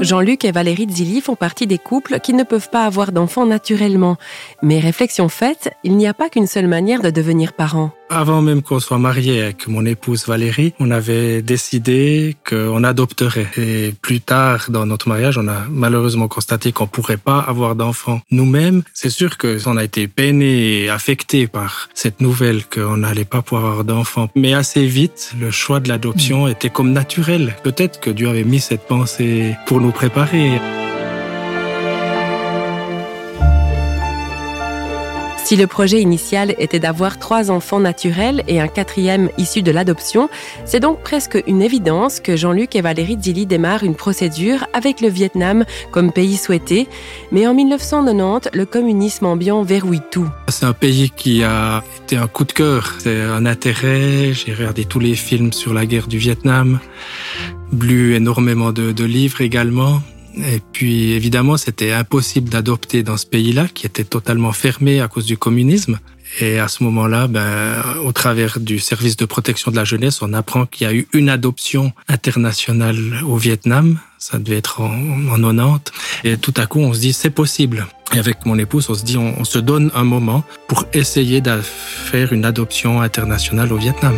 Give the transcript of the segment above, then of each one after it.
Jean-Luc et Valérie Zilli font partie des couples qui ne peuvent pas avoir d'enfants naturellement. Mais réflexion faite, il n'y a pas qu'une seule manière de devenir parent. Avant même qu'on soit marié avec mon épouse Valérie, on avait décidé qu'on adopterait. Et plus tard, dans notre mariage, on a malheureusement constaté qu'on pourrait pas avoir d'enfants nous-mêmes. C'est sûr que on a été peiné et affecté par cette nouvelle qu'on n'allait pas pouvoir avoir d'enfants. Mais assez vite, le choix de l'adoption était comme naturel. Peut-être que Dieu avait mis cette pensée pour nous préparer. Si le projet initial était d'avoir trois enfants naturels et un quatrième issu de l'adoption, c'est donc presque une évidence que Jean-Luc et Valérie Dili démarrent une procédure avec le Vietnam comme pays souhaité. Mais en 1990, le communisme ambiant verrouille tout. C'est un pays qui a été un coup de cœur. C'est un intérêt. J'ai regardé tous les films sur la guerre du Vietnam, lu énormément de, de livres également. Et puis évidemment, c'était impossible d'adopter dans ce pays-là, qui était totalement fermé à cause du communisme. Et à ce moment-là, ben, au travers du service de protection de la jeunesse, on apprend qu'il y a eu une adoption internationale au Vietnam. Ça devait être en, en 90. Et tout à coup, on se dit, c'est possible. Et avec mon épouse, on se dit, on, on se donne un moment pour essayer de faire une adoption internationale au Vietnam.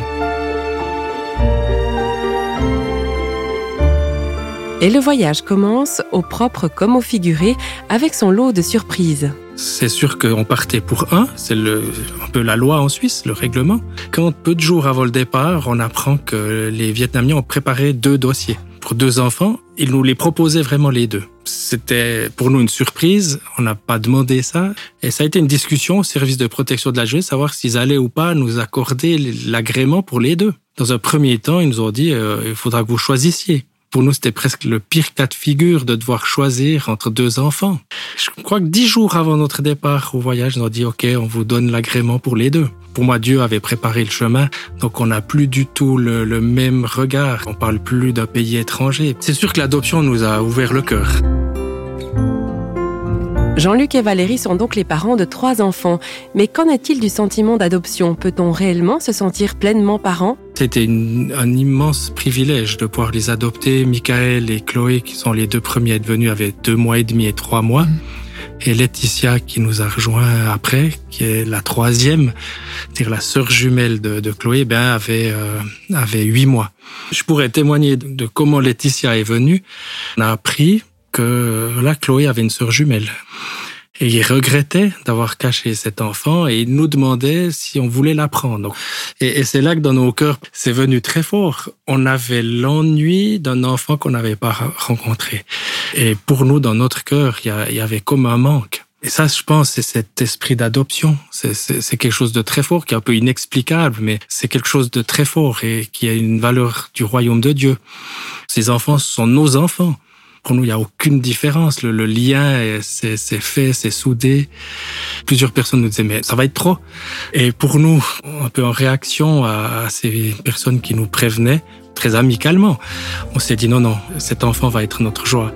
Et le voyage commence, au propre comme au figuré, avec son lot de surprises. C'est sûr qu'on partait pour un, c'est un peu la loi en Suisse, le règlement. Quand peu de jours avant le départ, on apprend que les Vietnamiens ont préparé deux dossiers pour deux enfants. Ils nous les proposaient vraiment les deux. C'était pour nous une surprise, on n'a pas demandé ça. Et ça a été une discussion au service de protection de la jeunesse, savoir s'ils allaient ou pas nous accorder l'agrément pour les deux. Dans un premier temps, ils nous ont dit, euh, il faudra que vous choisissiez pour nous, c'était presque le pire cas de figure de devoir choisir entre deux enfants. Je crois que dix jours avant notre départ au voyage, on a dit, OK, on vous donne l'agrément pour les deux. Pour moi, Dieu avait préparé le chemin, donc on n'a plus du tout le, même regard. On parle plus d'un pays étranger. C'est sûr que l'adoption nous a ouvert le cœur. Jean-Luc et Valérie sont donc les parents de trois enfants. Mais qu'en est-il du sentiment d'adoption? Peut-on réellement se sentir pleinement parent? C'était un immense privilège de pouvoir les adopter. Michael et Chloé, qui sont les deux premiers à être venus, avaient deux mois et demi et trois mois. Mmh. Et Laetitia, qui nous a rejoint après, qui est la troisième, c'est-à-dire la sœur jumelle de, de Chloé, ben avait euh, avait huit mois. Je pourrais témoigner de comment Laetitia est venue. On a appris que là, Chloé avait une sœur jumelle. Et il regrettait d'avoir caché cet enfant et il nous demandait si on voulait l'apprendre. Et, et c'est là que dans nos cœurs, c'est venu très fort. On avait l'ennui d'un enfant qu'on n'avait pas rencontré. Et pour nous, dans notre cœur, il y, y avait comme un manque. Et ça, je pense, c'est cet esprit d'adoption. C'est quelque chose de très fort, qui est un peu inexplicable, mais c'est quelque chose de très fort et qui a une valeur du royaume de Dieu. Ces enfants sont nos enfants. Pour nous, il n'y a aucune différence. Le, lien, c'est fait, c'est soudé. Plusieurs personnes nous disaient, mais ça va être trop. Et pour nous, un peu en réaction à, ces personnes qui nous prévenaient, très amicalement, on s'est dit, non, non, cet enfant va être notre joie.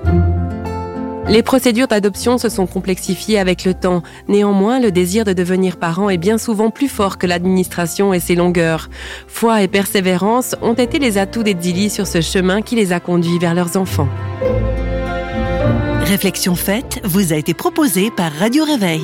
Les procédures d'adoption se sont complexifiées avec le temps. Néanmoins, le désir de devenir parent est bien souvent plus fort que l'administration et ses longueurs. Foi et persévérance ont été les atouts des Dili sur ce chemin qui les a conduits vers leurs enfants. Réflexion faite vous a été proposée par Radio Réveil.